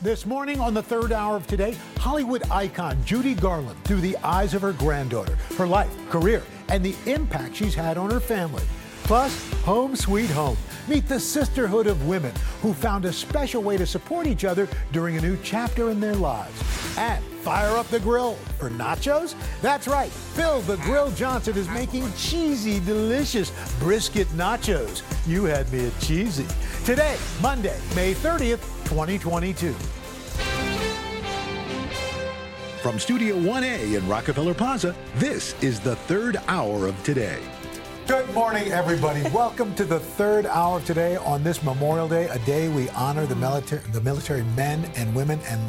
This morning on the third hour of today, Hollywood icon Judy Garland through the eyes of her granddaughter, her life, career, and the impact she's had on her family. Plus, Home Sweet Home. Meet the sisterhood of women who found a special way to support each other during a new chapter in their lives. And fire up the grill for nachos? That's right, Phil the Grill Johnson is making cheesy, delicious brisket nachos. You had me at cheesy. Today, Monday, May 30th, 2022. From Studio 1A in Rockefeller Plaza, this is the third hour of today. Good morning, everybody. Welcome to the third hour of today on this Memorial Day, a day we honor the military, the military men and women and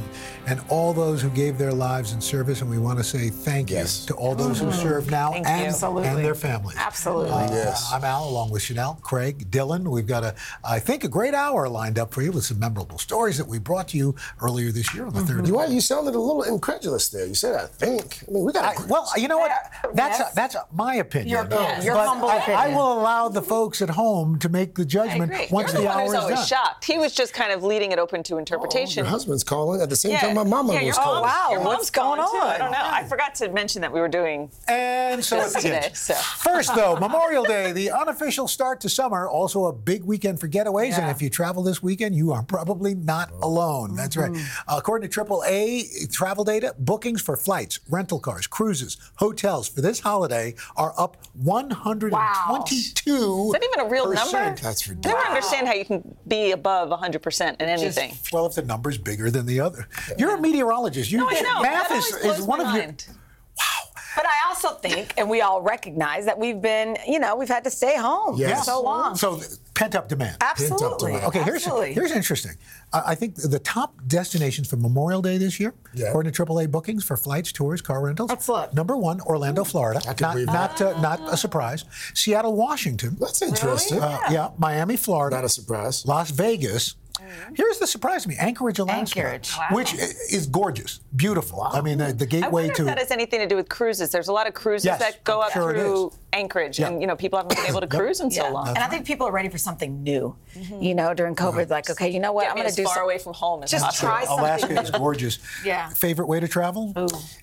and all those who gave their lives in service. And we want to say thank Yes. you to all those who serve now Thank and, and their families. Absolutely. Uh, Yes. I'm Al, along with Chanel, Craig, Dylan. We've got a, I think, a great hour lined up for you with some memorable stories that we brought to you earlier this year on the third. You, why you sounded a little incredulous there. You said, I think. I mean, we got I, well, you know what? That's Yes. that's my opinion. Your opinion. Your but humble I, I will allow the folks at home to make the judgment once You're the the one hour who's is always done. shocked. He was just kind of leaving it open to interpretation. your husband's calling at the same Yeah. time my mama yeah, was your calling. mom's- wow, Your what's going calling, too. I don't know. I forgot to mention that we were doing. And so it Just today, so. First, though, Memorial Day, the unofficial start to summer, also a big weekend for getaways. And if you travel this weekend, you are probably not alone. That's right. Mm-hmm. Uh, according to AAA travel data, bookings for flights, rental cars, cruises, hotels for this holiday are up 122. Is that even a real number? That's I never ridiculous. understand how you can be above 100% in anything. Well, if the number's bigger than the other, you're a meteorologist. You No, I know. math That is, always blows is one my of your. Wow. But I also think, and we all recognize that we've been, you know, we've had to stay home Yes. for so long. So pent up demand. Absolutely. demand. Okay, here's Absolutely. here's interesting. I I think the top destinations for Memorial Day this year, Yeah. according to AAA bookings for flights, tours, car rentals. Let's look. Number one, Orlando, Florida. I could Not believe not uh, not a surprise. Seattle, Washington. That's interesting. Uh, yeah, Miami, Florida. Not a surprise. Las Vegas. Mm-hmm. Here's the surprise to me: Anchorage, Alaska, Anchorage. Wow. which is gorgeous, beautiful. I mean, the, the I gateway wonder to if that has anything to do with cruises. There's a lot of cruises Yes, that go I'm up sure through. Anchorage, Yeah. and you know people haven't been able to cruise in so Yeah. long. And I think people are ready for something new. Mm-hmm. You know, during COVID, like, okay, you know what? Get I'm going to do far some- away from home as Just possible. try something. Alaska is gorgeous. Yeah. Favorite way to travel?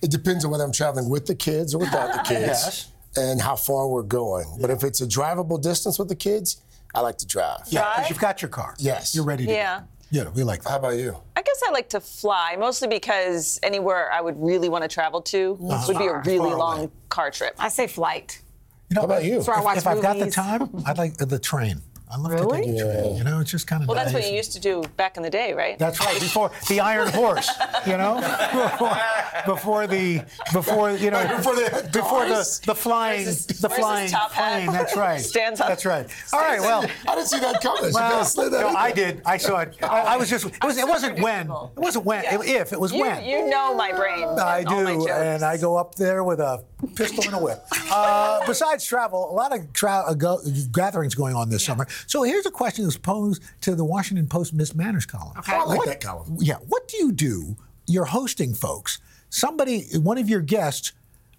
It depends on whether I'm traveling with the kids or without the kids. Yes. And how far we're going. But if it's a drivable distance with the kids, I like to drive. Yeah, 'cause Drive? you've got your car. Yes. You're ready to Yeah. go. Yeah, we like that. How about you? I guess I like to fly, mostly because anywhere I would really want to travel to would be a really Far away. long car trip. I say flight. You know, How about you? That's where I If, watch if I've got the movies. time, I'd like uh, the train. I love to Really? take the train. You know, it's just kind of Well, that's what you used to do back in the day, right? That's right. Before the Iron Horse, you know, before, before the before you know Before they had before the the flying Where's his- the flying top hat? plane. That's right. Stands up. That's right. All right. Well. I didn't see that coming. You Well, gotta slid that no, I did. I saw it. I, I was just. It was. It wasn't when. It wasn't when. If it was You, when. you know my brain. I and all my do, jokes. and I go up there with a pistol and a whip. Uh, besides travel, a lot of tra- uh, go- gatherings going on this summer. So here's a question that's posed to the Washington Post Miss Manners column. Oh, I like What- that column. Yeah, what do you do? You're hosting folks. Somebody, one of your guests,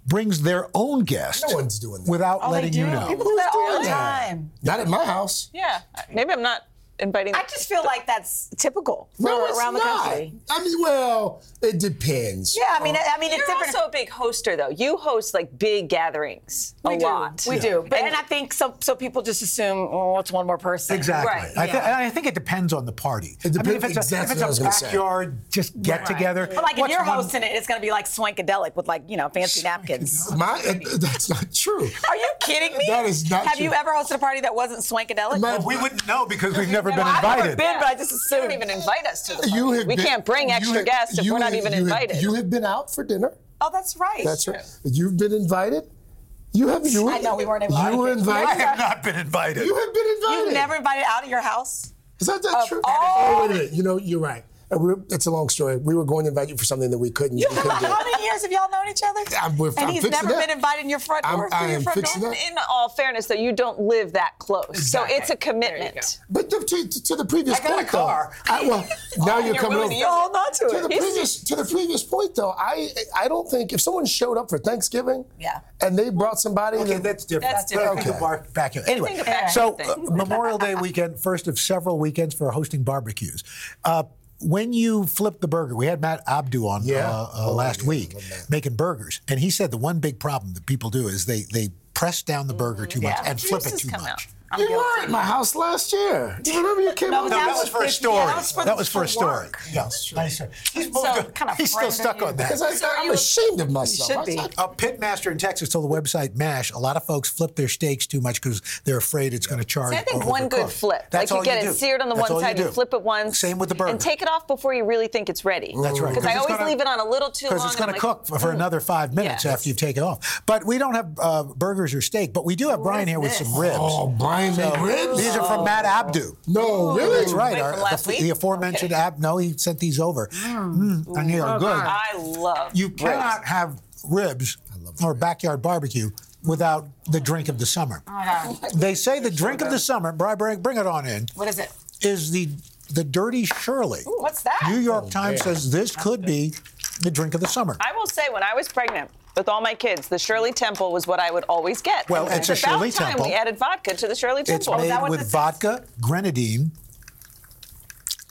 brings their own guest. No one's doing that. without Oh, they letting you do. know. People do that all the doing that? time. Not at my house. Yeah, maybe I'm not inviting. I just feel like that's typical for No, it's around the not. country. I mean, well, it depends. Yeah, I mean, I I mean, it's You're different. also a big hoster, though. You host like big gatherings a do. lot. We do. But, And- and I think so. So people just assume, oh, it's one more person. Exactly. Right, I, thi- yeah. I think it depends on the party. It I mean, if depends- it's a, if it's what I was a gonna say. backyard, just get Right. together. But like if what's you're one- hosting it, it's going to be like swankadelic with like you know fancy napkins. My, uh, that's not true. Are you kidding me? That is not true. Have true. you ever hosted a party that wasn't swankadelic? My- We wouldn't know because we've never been Well, I've never invited. been, but I just You assumed. don't even invite us to the party. You have we been- can't bring extra have- guests if we're not even you have- invited. you have been out for dinner. Oh, that's right. That's right. You've been invited. You have. You, I know, we weren't invited. You were invited. I have not been invited. You have been invited. You've never invited out of your house? Is that, that Of true? all- Oh, wait a minute. You know, you're right. And we were, it's a long story. We were going to invite you for something that we couldn't. You we couldn't do. How many years have y'all known each other? I'm- we're- and I'm he's never that. been invited in your front I'm- door. I your am front fixing door? that. in all fairness, though, you don't live that close, Exactly. so it's a commitment. But to, to, to the previous I got a point, car. though. I, well, now you're you're coming over. to You're all not to To it. the previous to the previous point, though, I I don't think if someone showed up for Thanksgiving, Yeah. and they brought somebody, Okay, that, that's different. That's different. But Okay. bar- back here. Anyway, think of that so uh, Memorial Day weekend, first of several weekends for hosting barbecues. When you flip the burger, we had Matt Abdoo on Yeah. uh, uh, Oh, last yeah, week making burgers, and he said the one big problem that people do is they they press down the burger too much Yeah. and flip it too much. out. I'm You guilty. were at my house last year. Do you remember you came No, over? but No, That that was was for a story. yeah, that was for that was for a story. work. Yes, nice. He's, So, kind of He's still stuck of on that. Because I, I'm ashamed of myself. should I- be. I- A pitmaster in Texas told the website MASH a lot of folks flip their steaks too much because they're afraid it's going to charge. See, I think one good flip. That's like all you get do. it seared on the That's one side, you, you, flip it once. Same with the burger. And take it off before you really think it's ready. That's right. Because I always gonna- leave it on a little too long. Because it's and going I'm to like, cook for, for another five minutes after you take it off. But we don't have uh, burgers or steak, but we do have Brian here with some ribs. Oh, Brian made ribs? These are from Matt Abdoo. No, really? That's right. Wait, our- from last the, week? the aforementioned Ab. No, he sent these over. Mm, and they are good. I love You ribs. cannot have ribs or backyard barbecue without the drink of the summer. They say the drink of the summer, Brian, bring, bring it on in, What is it? is the the Dirty Shirley. What's that? New York Times says this could be the drink of the summer. I will say, when I was pregnant with all my kids, the Shirley Temple was what I would always get. Well, And it's a Shirley time Temple. We added vodka to the Shirley It's Temple made what with this is? vodka, grenadine,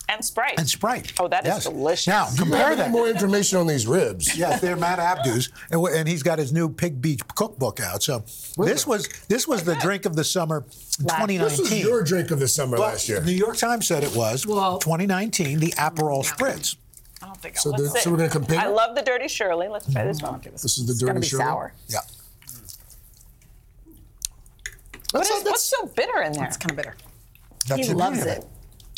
and Sprite. and Sprite. Oh, that is Yes. delicious. Now, compare that. more information on these ribs? Yes, they're Matt Abdoo's, and, and he's got his new Pig Beach cookbook out. So this was this was the drink of the summer, in 2019. This was your drink of the summer Well, last year. The New York Times said it was well, 2019, the Aperol Spritz. I don't think So Let's the- see. so we're gonna compare? I love the Dirty Shirley. Let's try this one. Mm-hmm. This is the It's gonna dirty be Shirley. sour. Yeah. What That's is, what's so bitter in there? It's kind of bitter. That's He loves beauty it.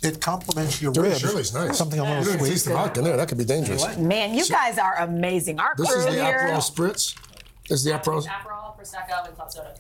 It complements your Dirty ribs. Shirley's nice. Something a You little didn't sweet. taste the vodka in there. That could be dangerous. Man, you guys are amazing. Our This crew is the here. Aperol Spritz. This is the Aperol. Aperol, Prosecco, and club soda.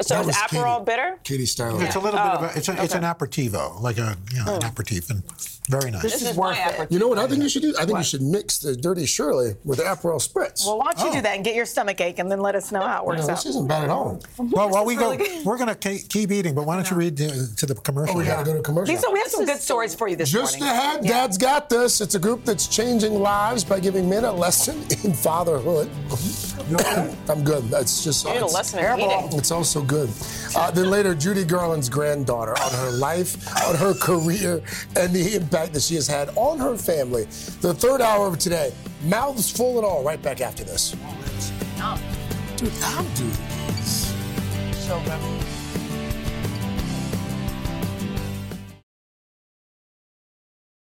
So That is was Aperol Katie. bitter? Katie Styler. It's a little bit of Oh, a, it's, a, it's an aperitivo, like a you know, an hmm. aperitif, and very nice. This This is is worth my it. aperitif. You know what I think you should do? I think you should mix the Dirty Shirley with the Aperol Spritz. Well, why don't you Oh. do that and get your stomach ache and then let us know how it works No, out. this isn't bad at all. well, while we is go, really good. we're going to keep eating, but why don't you read to, to the commercial? Oh, we got to go to commercial. Lisa, we have some good stories for you this Just morning. ahead, Dad's Got This. It's a group that's changing lives by giving men a lesson in fatherhood. I'm good. That's just I it's- eating. It's also good. Uh, then later, Judy Garland's granddaughter on her life, on her career, and the impact that she has had on her family. The third hour of today, mouths full and all, right back after this. Dude, do this. So good.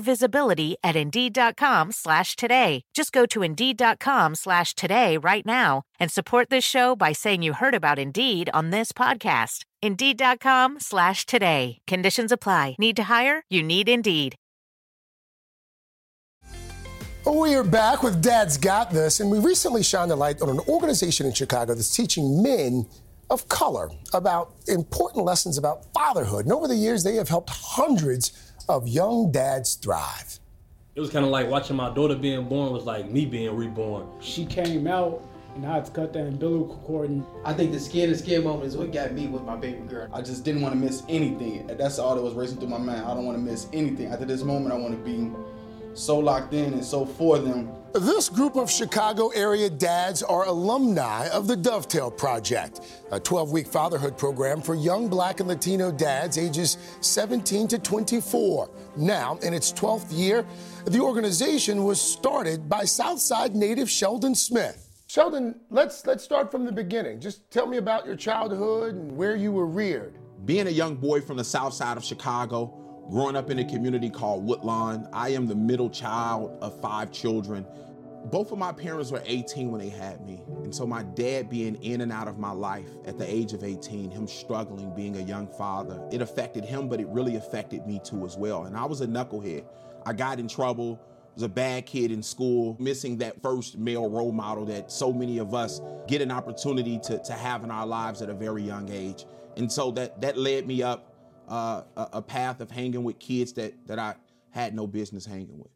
visibility at Indeed.com slash today. Just go to Indeed.com slash today right now and support this show by saying you heard about Indeed on this podcast. Indeed.com slash today. Conditions apply. Need to hire? You need Indeed. We are back with Dad's Got This, and we recently shined a light on an organization in Chicago that's teaching men of color about important lessons about fatherhood. And over the years, they have helped hundreds of young dads thrive. It was kind of like watching my daughter being born was like me being reborn. she came out and I had to cut that umbilical cord and I think the skin to skin moment is what got me with my baby girl. I just didn't want to miss anything. That's all that was racing through my mind. I don't want to miss anything. After this moment, I want to be so locked in and so for them. This group of Chicago area dads are alumni of the Dovetail Project, a 12 week fatherhood program for young black and Latino dads ages 17 to 24. Now, in its 12th year, the organization was started by Southside native Sheldon Smith. Sheldon, let's let's start from the beginning. Just tell me about your childhood and where you were reared. Being a young boy from the south side of Chicago, growing up in a community called Woodlawn, I am the middle child of five children. both of my parents were 18 when they had me. And so my dad being in and out of my life at the age of 18, him struggling being a young father, it affected him, but it really affected me too as well. And I was a knucklehead. I got in trouble, was a bad kid in school, missing that first male role model that so many of us get an opportunity to, to have in our lives at a very young age. And so that that led me up uh, a, a path of hanging with kids that that I had no business hanging with.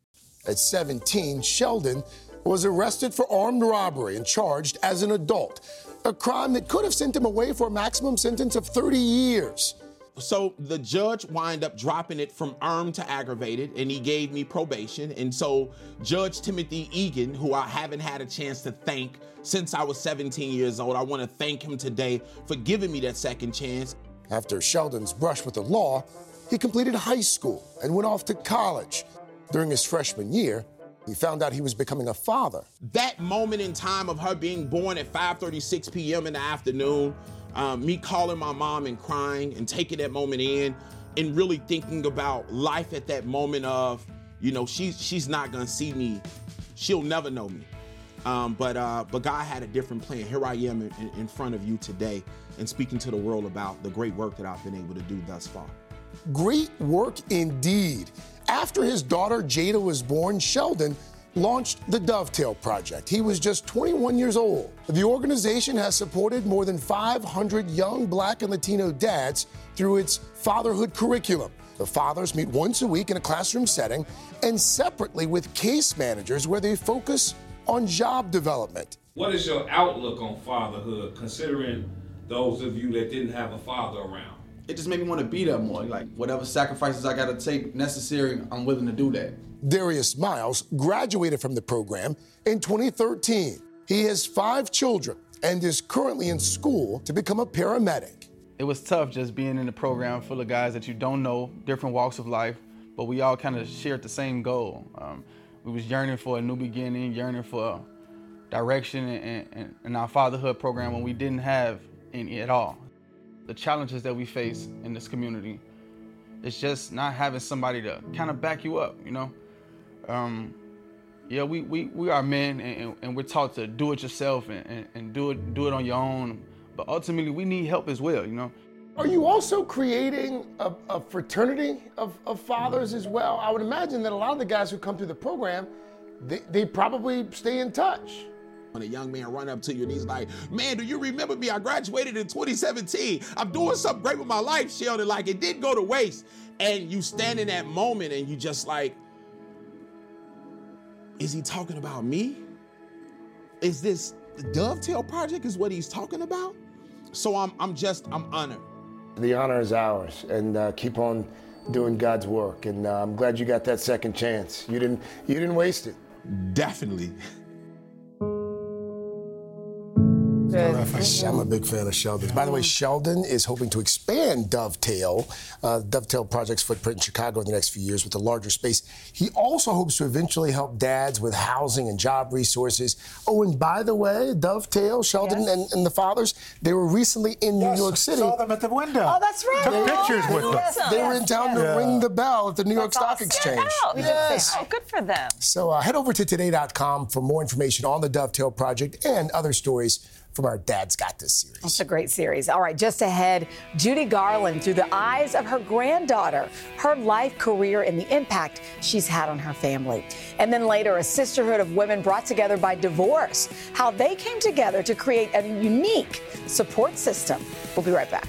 At 17, Sheldon was arrested for armed robbery and charged as an adult, a crime that could have sent him away for a maximum sentence of 30 years. So the judge wind up dropping it from armed to aggravated, and he gave me probation. And so Judge Timothy Egan, who I haven't had a chance to thank since I was 17 years old, I want to thank him today for giving me that second chance. After Sheldon's brush with the law, he completed high school and went off to college. During his freshman year, he found out he was becoming a father. That moment in time of her being born at 5:36 p.m. in the afternoon, um, me calling my mom and crying and taking that moment in, and really thinking about life at that moment of, you know, she's she's not gonna see me, she'll never know me. Um, but uh, but God had a different plan. Here I am in, in front of you today and speaking to the world about the great work that I've been able to do thus far. Great work indeed. After his daughter Jada was born, Sheldon launched the Dovetail Project. He was just 21 years old. The organization has supported more than 500 young black and Latino dads through its fatherhood curriculum. The fathers meet once a week in a classroom setting and separately with case managers where they focus on job development. What is your outlook on fatherhood, considering those of you that didn't have a father around? It just made me want to be there more. Like whatever sacrifices I got to take necessary, I'm willing to do that. Darius Miles graduated from the program in 2013. He has five children and is currently in school to become a paramedic. It was tough just being in the program full of guys that you don't know, different walks of life, but we all kind of shared the same goal. Um, we was yearning for a new beginning, yearning for direction in, in our fatherhood program when we didn't have any at all. The challenges that we face in this community, it's just not having somebody to kind of back you up, you know? Um, yeah, we, we, we are men and, and, we're taught to do it yourself and, and, and do it do it on your own. But ultimately, we need help as well, you know? Are you also creating a, a, fraternity of, of fathers as well? I would imagine that a lot of the guys who come through the program, they, they probably stay in touch. When a young man run up to you and he's like, man, do you remember me? I graduated in 2017. I'm doing something great with my life, Sheldon. Like it didn't go to waste. And you stand in that moment and you just like, is he talking about me? Is this the Dovetail Project is what he's talking about? So I'm, I'm just, I'm honored. The honor is ours, and uh, keep on doing God's work. And uh, I'm glad you got that second chance. You didn't, you didn't waste it. Definitely. I'm a big fan of Sheldon's. By the way, Sheldon is hoping to expand Dovetail, uh, Dovetail Project's footprint in Chicago in the next few years with a larger space. He also hopes to eventually help dads with housing and job resources. Oh, and by the way, Dovetail, Sheldon, yes. and, and, the fathers, they were recently in yes, New York City. saw them at the window. Oh, that's right. Took pictures with them. They were in town to ring the bell at the New that's York Stock Exchange. Yes. Oh, good for them. So uh, head over to today.com for more information on the Dovetail Project and other stories from our Dad's Got This series. It's a great series. All right, just ahead, Judy Garland through the eyes of her granddaughter, her life, career, and the impact she's had on her family. And then later, a sisterhood of women brought together by divorce, how they came together to create a unique support system. We'll be right back.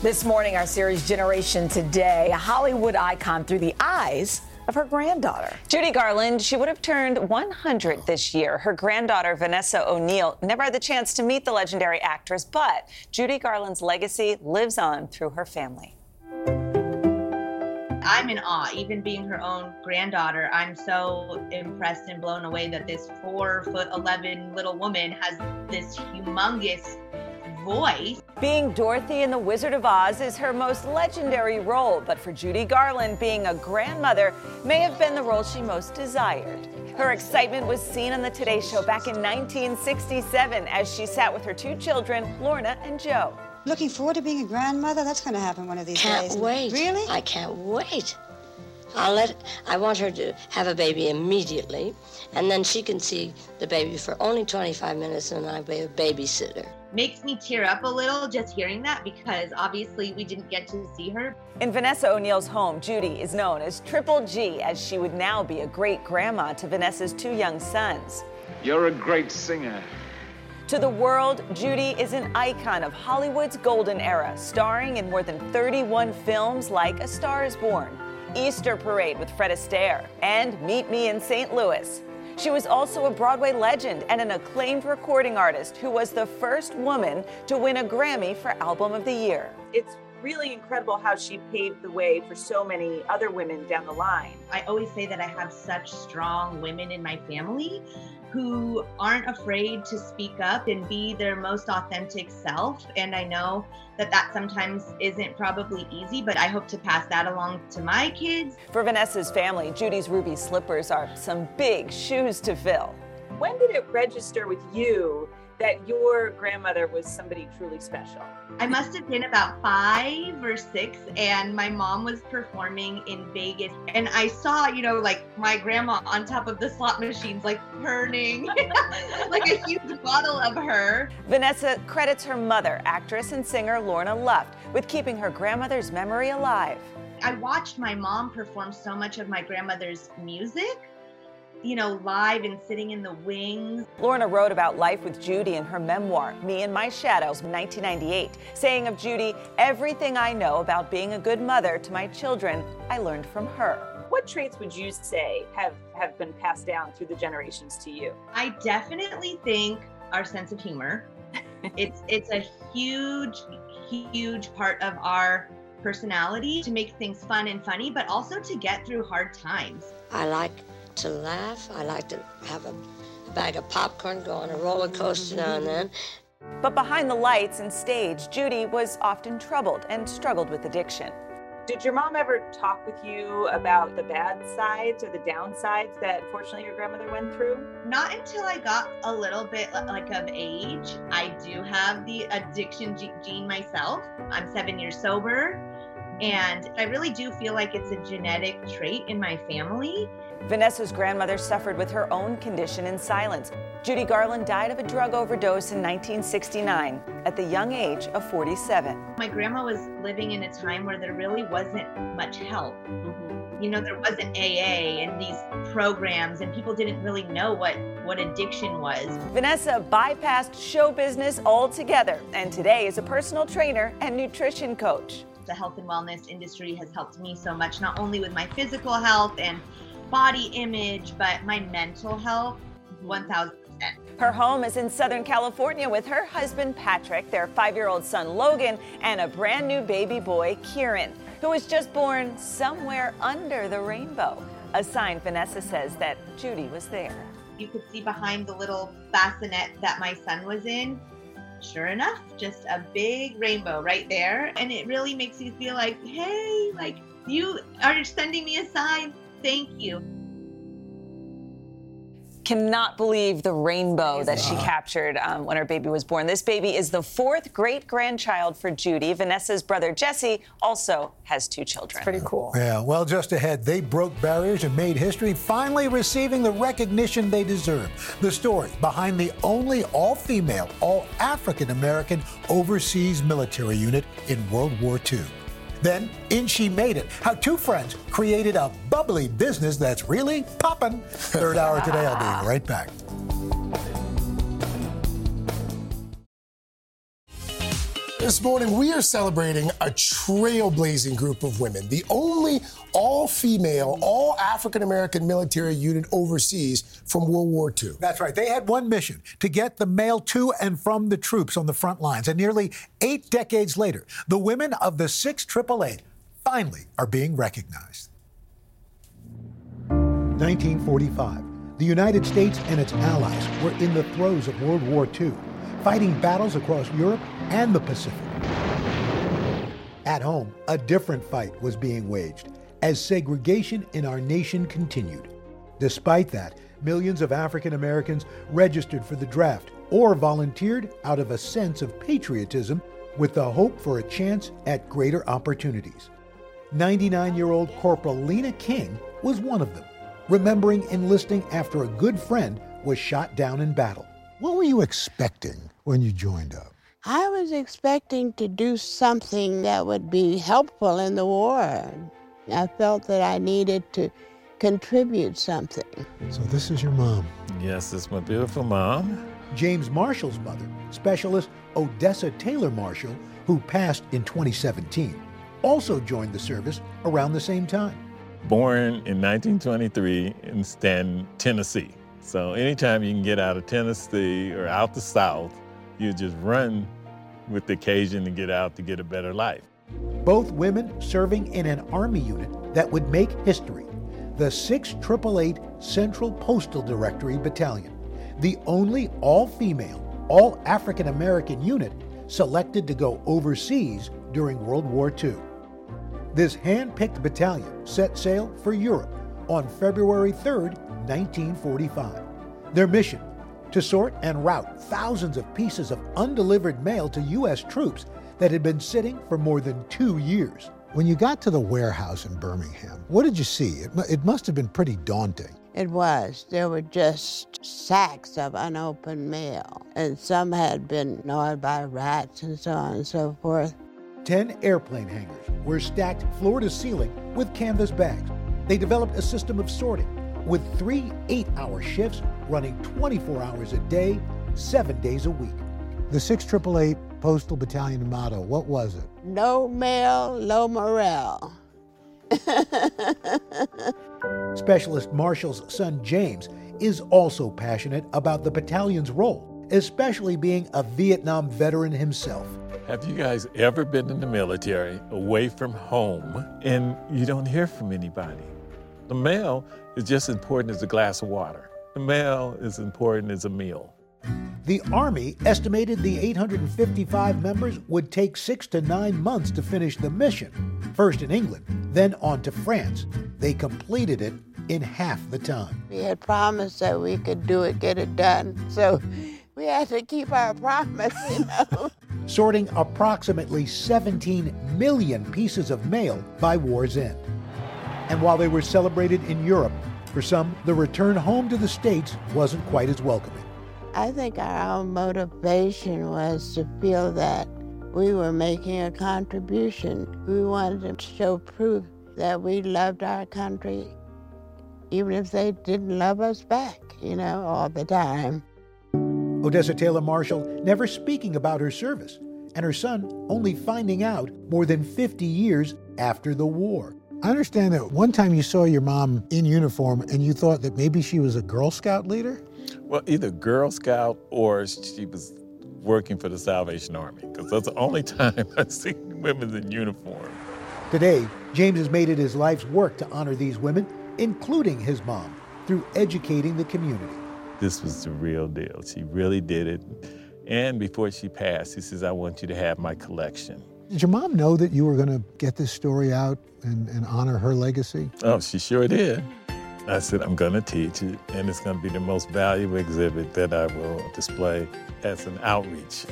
This morning, our series Generation Today, a Hollywood icon through the eyes of her granddaughter. Judy Garland, she would have turned 100 this year. Her granddaughter, Vanessa O'Neill, never had the chance to meet the legendary actress, but Judy Garland's legacy lives on through her family. I'm in awe, even being her own granddaughter. I'm so impressed and blown away that this four foot 11 little woman has this humongous voice. Being Dorothy in The Wizard of Oz is her most legendary role, but for Judy Garland, being a grandmother may have been the role she most desired. Her excitement was seen on The Today Show back in 1967 as she sat with her two children, Lorna and Joe. Looking forward to being a grandmother? That's going to happen one of these can't days. Can't wait. Really? I can't wait. I'll let I want her to have a baby immediately, and then she can see the baby for only 25 minutes, and I'll be a babysitter. Makes me tear up a little just hearing that because obviously we didn't get to see her. In Vanessa O'Neill's home, Judy is known as Triple G, as she would now be a great grandma to Vanessa's two young sons. You're a great singer. To the world, Judy is an icon of Hollywood's golden era, starring in more than 31 films like A Star is Born, Easter Parade with Fred Astaire, and Meet Me in St. Louis. She was also a Broadway legend and an acclaimed recording artist who was the first woman to win a Grammy for Album of the Year. It's really incredible how she paved the way for so many other women down the line. I always say that I have such strong women in my family who aren't afraid to speak up and be their most authentic self. And I know that that sometimes isn't probably easy, but I hope to pass that along to my kids. For Vanessa's family, Judy's ruby slippers are some big shoes to fill. When did it register with you that your grandmother was somebody truly special? I must have been about five or six, and my mom was performing in Vegas. And I saw, you know, like my grandma on top of the slot machines, like turning, like a huge bottle of her. Vanessa credits her mother, actress and singer Lorna Luft, with keeping her grandmother's memory alive. I watched my mom perform so much of my grandmother's music you know, live and sitting in the wings. Lorna wrote about life with Judy in her memoir, Me and My Shadows, 1998, saying of Judy, everything I know about being a good mother to my children, I learned from her. What traits would you say have, have been passed down through the generations to you? I definitely think our sense of humor. it's it's a huge, huge part of our personality to make things fun and funny, but also to get through hard times. I like to laugh. I like to have a, a bag of popcorn, go on a roller coaster now and then. But behind the lights and stage, Judy was often troubled and struggled with addiction. Did your mom ever talk with you about the bad sides or the downsides that fortunately your grandmother went through? Not until I got a little bit like of age. I do have the addiction gene myself. I'm seven years sober. And I really do feel like it's a genetic trait in my family. Vanessa's grandmother suffered with her own condition in silence. Judy Garland died of a drug overdose in 1969 at the young age of 47. My grandma was living in a time where there really wasn't much help. Mm-hmm. You know, there wasn't AA and these programs, and people didn't really know what, what addiction was. Vanessa bypassed show business altogether and today is a personal trainer and nutrition coach the health and wellness industry has helped me so much, not only with my physical health and body image, but my mental health 1000%. Her home is in Southern California with her husband Patrick, their five year old son Logan, and a brand new baby boy, Kieran, who was just born somewhere under the rainbow. A sign Vanessa says that Judy was there. You could see behind the little bassinet that my son was in sure enough, just a big rainbow right there. And it really makes you feel like, hey, like you are sending me a sign. Thank you cannot believe the rainbow that she captured um, when her baby was born. This baby is the fourth great grandchild for Judy. Vanessa's brother Jesse also has two children. Pretty cool. Yeah, well, just ahead, they broke barriers and made history, finally receiving the recognition they deserve. The story behind the only all female, all African American overseas military unit in World War II. Then, in She Made It, how two friends created a bubbly business that's really popping. Third hour today, I'll be right back. This morning, we are celebrating a trailblazing group of women, the only all female, all African American military unit overseas from World War II. That's right. They had one mission to get the mail to and from the troops on the front lines. And nearly eight decades later, the women of the 6888 finally are being recognized. 1945. The United States and its allies were in the throes of World War II fighting battles across Europe and the Pacific. At home, a different fight was being waged as segregation in our nation continued. Despite that, millions of African Americans registered for the draft or volunteered out of a sense of patriotism with the hope for a chance at greater opportunities. 99 year old Corporal Lena King was one of them, remembering enlisting after a good friend was shot down in battle. What were you expecting when you joined up? I was expecting to do something that would be helpful in the war. I felt that I needed to contribute something. So, this is your mom? Yes, it's my beautiful mom. James Marshall's mother, Specialist Odessa Taylor Marshall, who passed in 2017, also joined the service around the same time. Born in 1923 in Stanton, Tennessee. So anytime you can get out of Tennessee or out the South, you just run with the occasion to get out to get a better life. Both women serving in an Army unit that would make history the 6888 Central Postal Directory Battalion, the only all female, all African American unit selected to go overseas during World War II. This hand picked battalion set sail for Europe on February 3, 1945. Their mission to sort and route thousands of pieces of undelivered mail to U.S. troops that had been sitting for more than two years. When you got to the warehouse in Birmingham, what did you see? It, it must have been pretty daunting. It was. There were just sacks of unopened mail, and some had been gnawed by rats and so on and so forth. Ten airplane hangars were stacked floor to ceiling with canvas bags. They developed a system of sorting with three eight hour shifts running 24 hours a day, seven days a week. The 6888 Postal Battalion motto, what was it? No mail, low morale. Specialist Marshall's son James is also passionate about the battalion's role, especially being a Vietnam veteran himself. Have you guys ever been in the military away from home and you don't hear from anybody? The mail is just as important as a glass of water. The mail is important as a meal. The Army estimated the 855 members would take six to nine months to finish the mission, first in England, then on to France. They completed it in half the time. We had promised that we could do it, get it done, so we had to keep our promise, you know. Sorting approximately 17 million pieces of mail by war's end. And while they were celebrated in Europe, for some, the return home to the States wasn't quite as welcoming. I think our motivation was to feel that we were making a contribution. We wanted to show proof that we loved our country, even if they didn't love us back, you know, all the time. Odessa Taylor Marshall never speaking about her service, and her son only finding out more than 50 years after the war. I understand that one time you saw your mom in uniform and you thought that maybe she was a Girl Scout leader? Well, either Girl Scout or she was working for the Salvation Army, because that's the only time I've seen women in uniform. Today, James has made it his life's work to honor these women, including his mom, through educating the community. This was the real deal. She really did it. And before she passed, he says, I want you to have my collection. Did your mom know that you were going to get this story out and, and honor her legacy? Oh, she sure did. I said, I'm going to teach it, and it's going to be the most valuable exhibit that I will display as an outreach.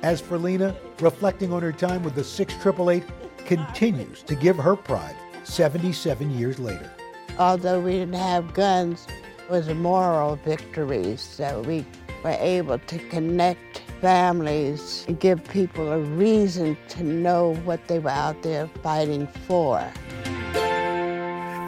As for Lena, reflecting on her time with the 6888 continues to give her pride 77 years later. Although we didn't have guns, it was a moral victory, so we were able to connect families and give people a reason to know what they were out there fighting for.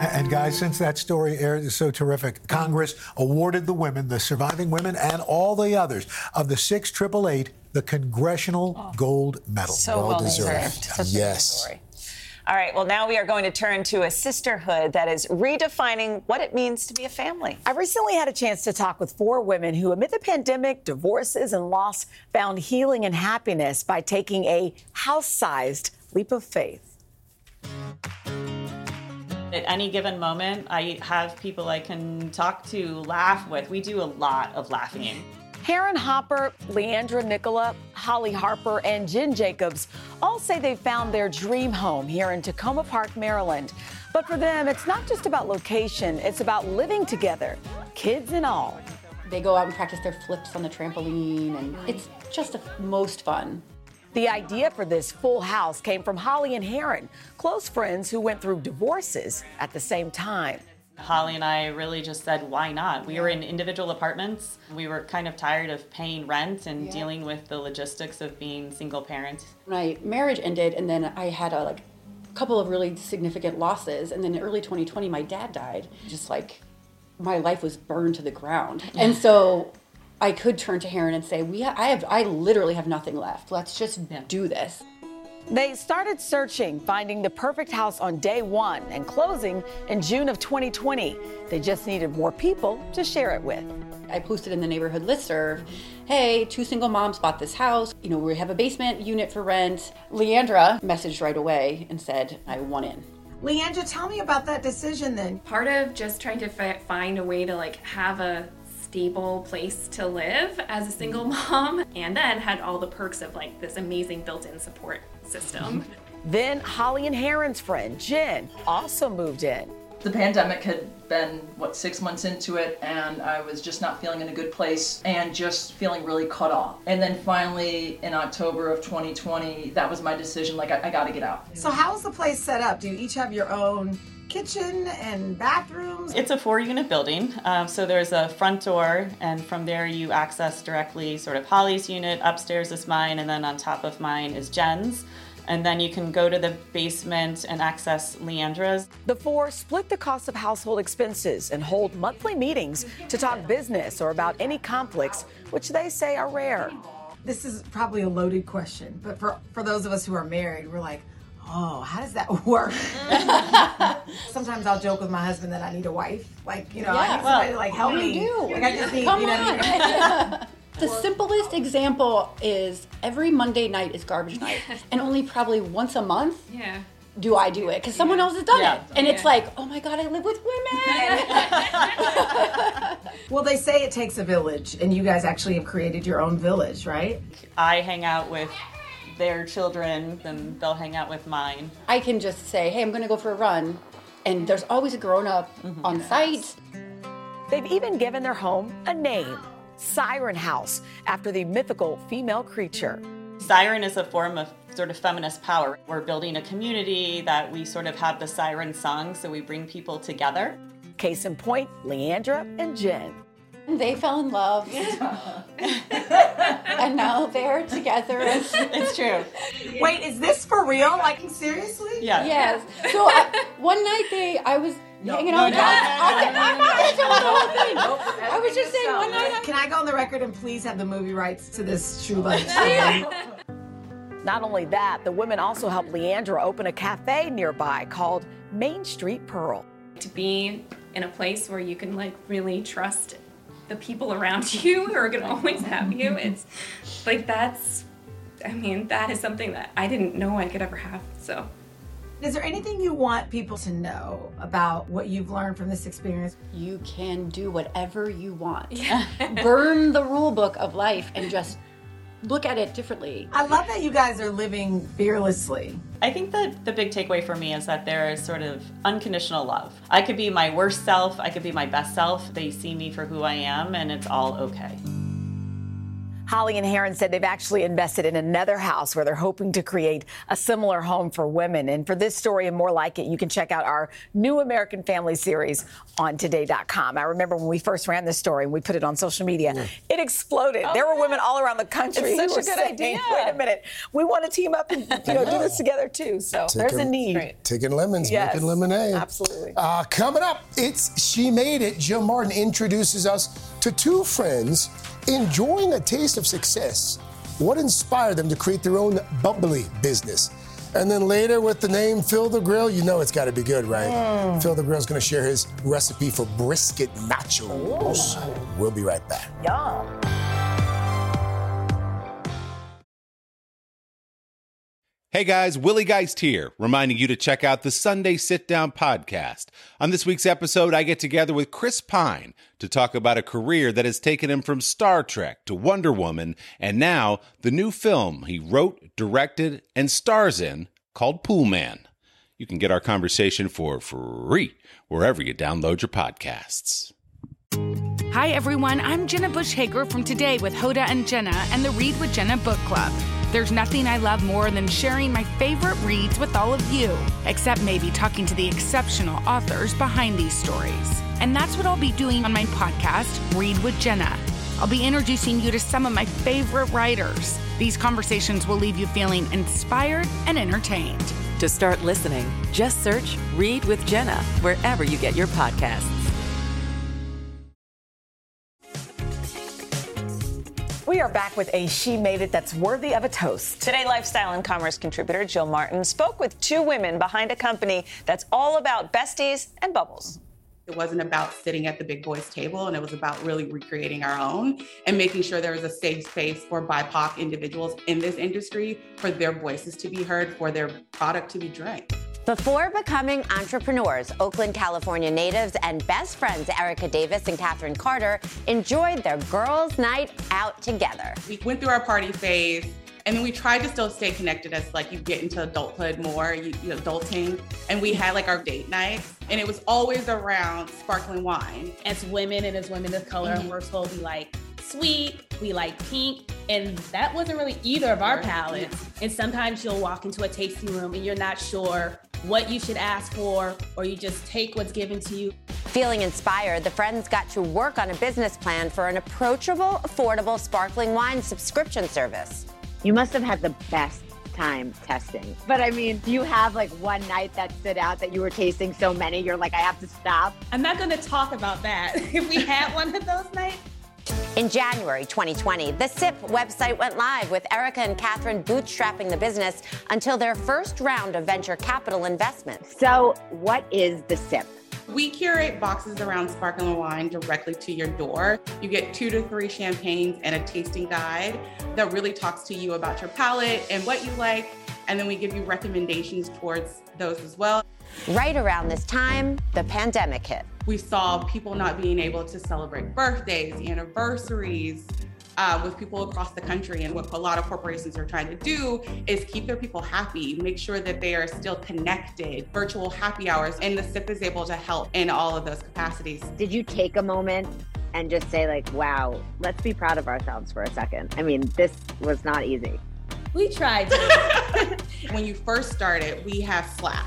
And guys, since that story aired is so terrific, Congress awarded the women, the surviving women, and all the others of the 6888 the Congressional oh, Gold Medal. So well, well deserved. deserved. yes. All right, well, now we are going to turn to a sisterhood that is redefining what it means to be a family. I recently had a chance to talk with four women who, amid the pandemic, divorces, and loss, found healing and happiness by taking a house sized leap of faith. At any given moment, I have people I can talk to, laugh with. We do a lot of laughing. Karen Hopper, Leandra Nicola, Holly Harper, and Jen Jacobs all say they found their dream home here in Takoma Park, Maryland. But for them, it's not just about location, it's about living together, kids and all. They go out and practice their flips on the trampoline, and it's just the most fun. The idea for this full house came from Holly and Heron, close friends who went through divorces at the same time. Holly and I really just said, why not? We were in individual apartments. We were kind of tired of paying rent and Yeah. dealing with the logistics of being single parents. my marriage ended and then i had a like couple of really significant losses and then in early 2020 my dad died just like my life was burned to the ground and so i could turn to Heron and say we ha- i have i literally have nothing left let's just do this They started searching, finding the perfect house on day one and closing in June of 2020. They just needed more people to share it with. I posted in the neighborhood listserv, hey, two single moms bought this house. You know, we have a basement unit for rent. Leandra messaged right away and said, I want in. Leandra, tell me about that decision then. Part of just trying to fi- find a way to like have a stable place to live as a single mom and then had all the perks of like this amazing built-in support system. Then Holly and Heron's friend, Jen, also moved in. The pandemic had been, what, six months into it, and I was just not feeling in a good place and just feeling really cut off. And then finally, in October of 2020, that was my decision like, I, I gotta get out. So, how's the place set up? Do you each have your own kitchen and bathrooms? It's a four unit building. Um, so there's a front door, and from there you access directly sort of Holly's unit. Upstairs is mine, and then on top of mine is Jen's. And then you can go to the basement and access Leandra's. The four split the cost of household expenses and hold monthly meetings to talk business or about any conflicts, which they say are rare. This is probably a loaded question, but for, for those of us who are married, we're like, oh, how does that work? Sometimes I'll joke with my husband that I need a wife. Like, you know, I Yeah. need somebody to like help me. do. Like, I just need, Come you know what I on. The simplest example is every Monday night is garbage night, and only probably once a month Yeah. do I do it because someone else has done Yeah. it, and it's like, oh my god, I live with women. Well, they say it takes a village, and you guys actually have created your own village, right? I hang out with their children, and they'll hang out with mine. I can just say, hey, I'm going to go for a run, and there's always a grown up mm-hmm. on site. They've even given their home a name Siren House, after the mythical female creature. Siren is a form of sort of feminist power. We're building a community that we sort of have the siren song, so we bring people together. Case in point, Leandra and Jen. They fell in love, and now they're together. It's true. Wait, is this for real? Like, seriously? Yeah. Yes. So I, one night they, I was hanging out. no, with no, I'm no, I'm not going to tell the whole thing. I was just saying one night. Can I go on the record and please have the movie rights to this true love? Not only that, the women also helped Leandra open a cafe nearby called Main Street Pearl. To be in a place where you can like really trust the people around you who are going to always have you, it's like that's, I mean, that is something that I didn't know I could ever have. So. Is there anything you want people to know about what you've learned from this experience? You can do whatever you want. Burn the rule book of life and just look at it differently. I love that you guys are living fearlessly. I think that the big takeaway for me is that there is sort of unconditional love. I could be my worst self, I could be my best self. They see me for who I am, and it's all okay. Holly and Heron said they've actually invested in another house where they're hoping to create a similar home for women. And for this story and more like it, you can check out our new American Family series on today.com. I remember when we first ran this story and we put it on social media, it exploded. there were women all around the country It's who such a good saying, idea. Oh, Wait a minute, we want to team up and you know do this together too. So there's a Taking- need. Taking lemons, Yes, making lemonade. absolutely. Uh, coming up, it's She Made It. Jill Martin introduces us to two friends enjoying a taste of success. What inspired them to create their own bubbly business? And then later with the name Phil the Grill, you know it's got to be good, right? Mm. Phil the Grill's going to share his recipe for brisket nachos. We'll be right back. Yum. Hey guys, Willie Geist here, reminding you to check out the Sunday Sit Down podcast. On this week's episode, I get together with Chris Pine to talk about a career that has taken him from Star Trek to Wonder Woman, and now the new film he wrote, directed, and stars in called Poolman. You can get our conversation for free wherever you download your podcasts. Hi, everyone. I'm Jenna Bush Hager from Today with Hoda and Jenna and the Read with Jenna book club. There's nothing I love more than sharing my favorite reads with all of you, except maybe talking to the exceptional authors behind these stories. And that's what I'll be doing on my podcast, Read with Jenna. I'll be introducing you to some of my favorite writers. These conversations will leave you feeling inspired and entertained. To start listening, just search Read with Jenna wherever you get your podcasts. We are back with a She Made It that's worthy of a toast. Today, lifestyle and commerce contributor Jill Martin spoke with two women behind a company that's all about besties and bubbles. It wasn't about sitting at the big boys table, and it was about really recreating our own and making sure there was a safe space for BIPOC individuals in this industry for their voices to be heard, for their product to be drank. Before becoming entrepreneurs, Oakland, California natives and best friends Erica Davis and Catherine Carter enjoyed their girls' night out together. We went through our party phase. And then we tried to still stay connected as like you get into adulthood more, you, you adulting. And we had like our date nights, and it was always around sparkling wine. As women and as women of color, Mhm. we're supposed to be like sweet, we like pink, and that wasn't really either of our palettes. And sometimes you'll walk into a tasting room and you're not sure what you should ask for, or you just take what's given to you. Feeling inspired, the friends got to work on a business plan for an approachable, affordable sparkling wine subscription service. You must have had the best time testing. But I mean, do you have like one night that stood out that you were tasting so many, you're like, I have to stop? I'm not gonna talk about that. if we had one of those nights, In January 2020, the SIP website went live with Erica and Catherine bootstrapping the business until their first round of venture capital investment. So, what is the SIP? We curate boxes around sparkling wine directly to your door. You get two to three champagnes and a tasting guide that really talks to you about your palate and what you like. And then we give you recommendations towards those as well. Right around this time, the pandemic hit. We saw people not being able to celebrate birthdays, anniversaries. Uh, with people across the country. And what a lot of corporations are trying to do is keep their people happy, make sure that they are still connected, virtual happy hours. And the SIP is able to help in all of those capacities. Did you take a moment and just say, like, wow, let's be proud of ourselves for a second? I mean, this was not easy. we tried when you first started, we have Slack.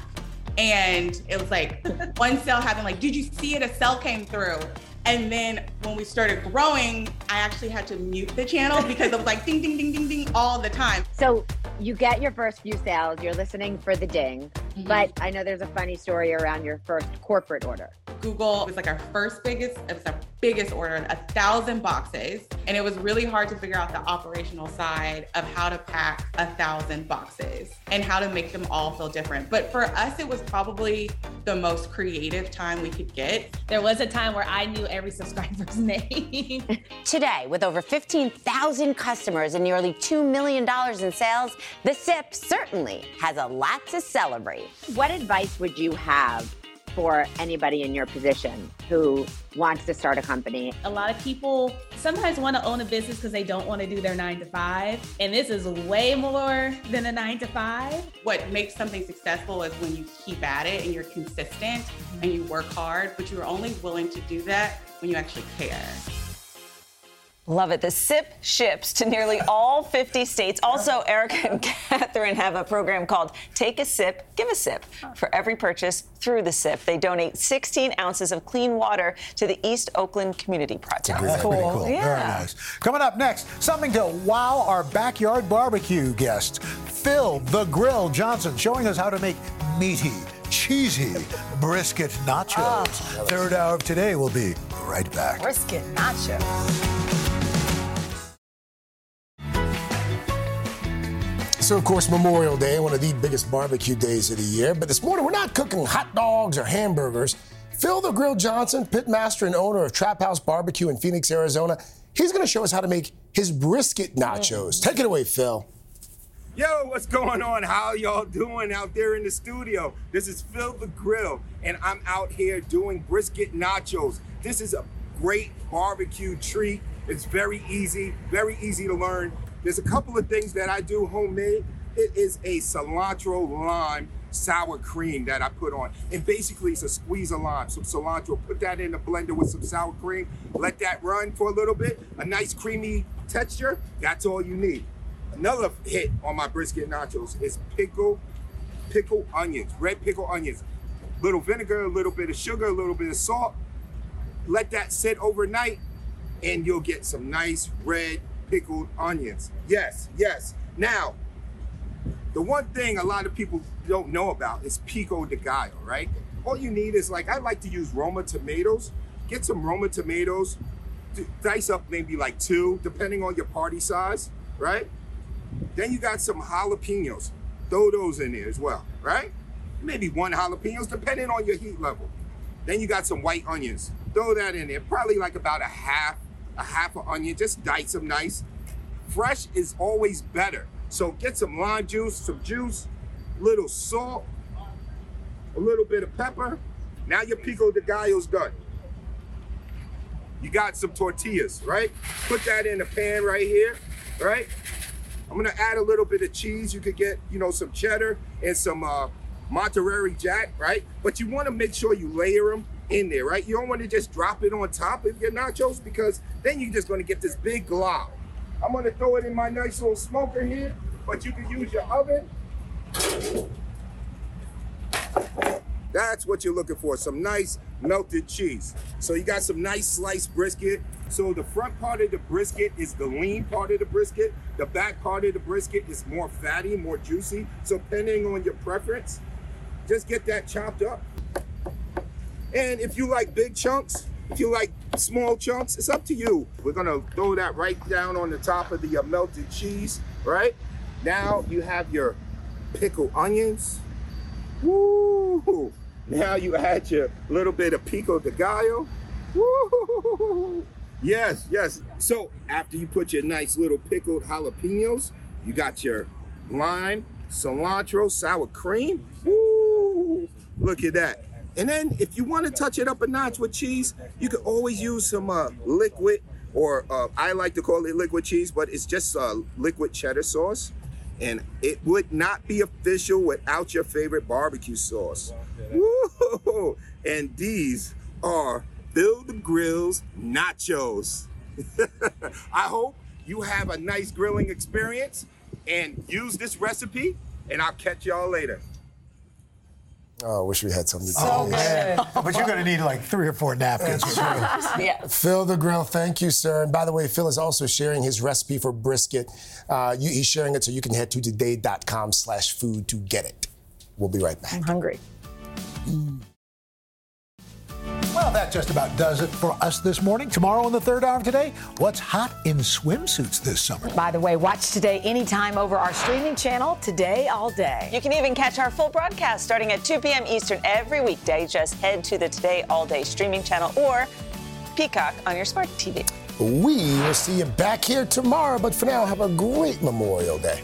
And it was like one cell happened, like, did you see it? A cell came through. And then when we started growing, I actually had to mute the channel because it was like ding, ding, ding, ding, ding all the time. So, you get your first few sales, you're listening for the ding. Mm-hmm. But I know there's a funny story around your first corporate order. Google was like our first biggest, it was our biggest order, a thousand boxes. And it was really hard to figure out the operational side of how to pack a thousand boxes and how to make them all feel different. But for us, it was probably the most creative time we could get. There was a time where I knew every subscriber's name. Today, with over 15,000 customers and nearly $2 million in sales, the SIP certainly has a lot to celebrate. What advice would you have for anybody in your position who wants to start a company? a lot of people sometimes want to own a business because they don't want to do their nine to five. And this is way more than a nine to five. What makes something successful is when you keep at it and you're consistent and you work hard, but you're only willing to do that when you actually care. Love it. The SIP ships to nearly all 50 states. Also, Erica and Catherine have a program called Take a Sip, Give a Sip. For every purchase through the SIP, they donate 16 ounces of clean water to the East Oakland Community Project. That's pretty cool. Very nice. Coming up next, something to wow our backyard barbecue guests. Phil the Grill Johnson showing us how to make meaty, cheesy brisket nachos. Oh. Third hour of today will be right back. Brisket nacho. So, of course, Memorial Day, one of the biggest barbecue days of the year. But this morning, we're not cooking hot dogs or hamburgers. Phil the Grill Johnson, pitmaster and owner of Trap House Barbecue in Phoenix, Arizona, he's going to show us how to make his brisket nachos. Take it away, Phil. Yo, what's going on? How y'all doing out there in the studio? This is Phil the Grill, and I'm out here doing brisket nachos. This is a great barbecue treat. It's very easy, very easy to learn. There's a couple of things that I do homemade. It is a cilantro lime sour cream that I put on. And basically it's a squeeze of lime, some cilantro. Put that in a blender with some sour cream. Let that run for a little bit. A nice creamy texture. That's all you need. Another hit on my brisket nachos is pickle, pickle onions, red pickle onions. Little vinegar, a little bit of sugar, a little bit of salt. Let that sit overnight, and you'll get some nice red pickled onions. Yes, yes. Now, the one thing a lot of people don't know about is pico de gallo, right? All you need is like I like to use Roma tomatoes. Get some Roma tomatoes, dice up maybe like two, depending on your party size, right? Then you got some jalapenos. Throw those in there as well, right? Maybe one jalapenos, depending on your heat level. Then you got some white onions. Throw that in there. Probably like about a half, a half an onion. Just dice them nice. Fresh is always better. So get some lime juice, some juice, little salt, a little bit of pepper. Now your pico de gallo's done. You got some tortillas, right? Put that in a pan right here, right? I'm gonna add a little bit of cheese. You could get, you know, some cheddar and some uh, Monterey Jack, right? But you wanna make sure you layer them in there, right? You don't wanna just drop it on top of your nachos because then you're just gonna get this big glob. I'm gonna throw it in my nice little smoker here, but you can use your oven. That's what you're looking for, some nice melted cheese. So you got some nice sliced brisket. So the front part of the brisket is the lean part of the brisket. The back part of the brisket is more fatty, more juicy. So depending on your preference, just get that chopped up. And if you like big chunks, if you like small chunks, it's up to you. We're gonna throw that right down on the top of the uh, melted cheese, right? Now you have your pickled onions. Woo! Now you add your little bit of pico de gallo. Woo! Yes, yes. So after you put your nice little pickled jalapenos, you got your lime, cilantro, sour cream. Woo! Look at that. And then if you want to touch it up a notch with cheese, you can always use some uh, liquid, or uh, I like to call it liquid cheese, but it's just uh, liquid cheddar sauce. And it would not be official without your favorite barbecue sauce. Woo! And these are Phil the Grill's nachos. I hope you have a nice grilling experience and use this recipe, and I'll catch y'all later. Oh, I wish we had something to Oh, taste. man. but you're going to need like three or four napkins. yeah. Phil the Grill, thank you, sir. And by the way, Phil is also sharing his recipe for brisket. Uh, you, he's sharing it so you can head to today.com slash food to get it. We'll be right back. I'm hungry. Well, that just about does it for us this morning. Tomorrow in the third hour of today, what's hot in swimsuits this summer? By the way, watch today anytime over our streaming channel, Today All Day. You can even catch our full broadcast starting at 2 p.m. Eastern every weekday. Just head to the Today All Day streaming channel or Peacock on your smart TV. We will see you back here tomorrow, but for now, have a great Memorial Day.